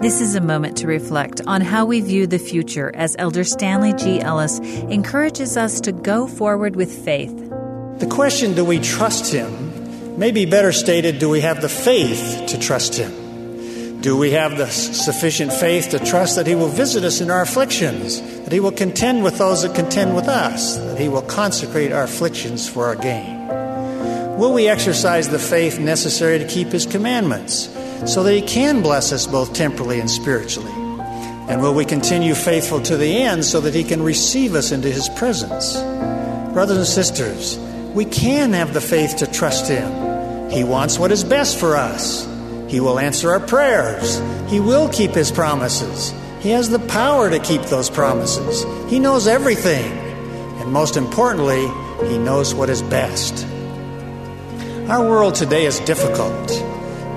This is a moment to reflect on how we view the future as Elder Stanley G. Ellis encourages us to go forward with faith. The question, do we trust Him, may be better stated, do we have the faith to trust Him? Do we have the sufficient faith to trust that He will visit us in our afflictions, that He will contend with those that contend with us, that He will consecrate our afflictions for our gain? Will we exercise the faith necessary to keep His commandments so that He can bless us both temporally and spiritually? And will we continue faithful to the end so that He can receive us into His presence? Brothers and sisters, we can have the faith to trust Him. He wants what is best for us. He will answer our prayers. He will keep His promises. He has the power to keep those promises. He knows everything. And most importantly, He knows what is best. Our world today is difficult.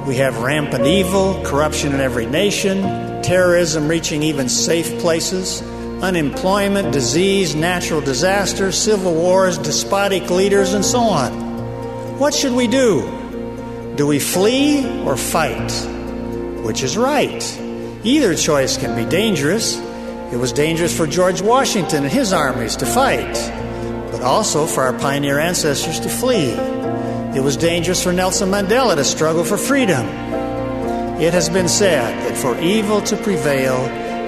We have rampant evil, corruption in every nation, terrorism reaching even safe places, unemployment, disease, natural disasters, civil wars, despotic leaders, and so on. What should we do? Do we flee or fight? Which is right? Either choice can be dangerous. It was dangerous for George Washington and his armies to fight, but also for our pioneer ancestors to flee. It was dangerous for Nelson Mandela to struggle for freedom. It has been said that for evil to prevail,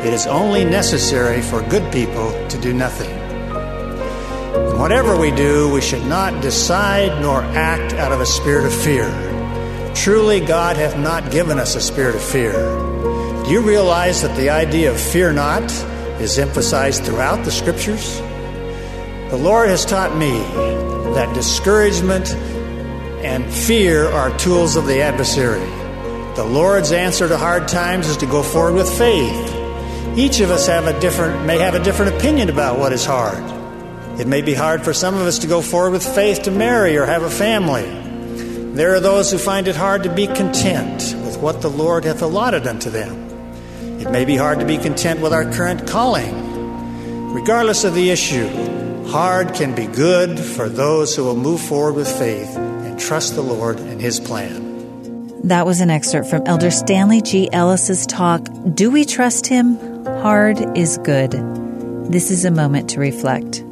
it is only necessary for good people to do nothing. And whatever we do, we should not decide nor act out of a spirit of fear. Truly, God hath not given us a spirit of fear. Do you realize that the idea of fear not is emphasized throughout the scriptures? The Lord has taught me that discouragement and fear are tools of the adversary. The Lord's answer to hard times is to go forward with faith. Each of us have a different may have a different opinion about what is hard. It may be hard for some of us to go forward with faith to marry or have a family. There are those who find it hard to be content with what the Lord hath allotted unto them. It may be hard to be content with our current calling. Regardless of the issue, hard can be good for those who will move forward with faith and trust the Lord and His plan. That was an excerpt from Elder Stanley G. Ellis's talk, Do We Trust Him? Hard is Good. This is a moment to reflect.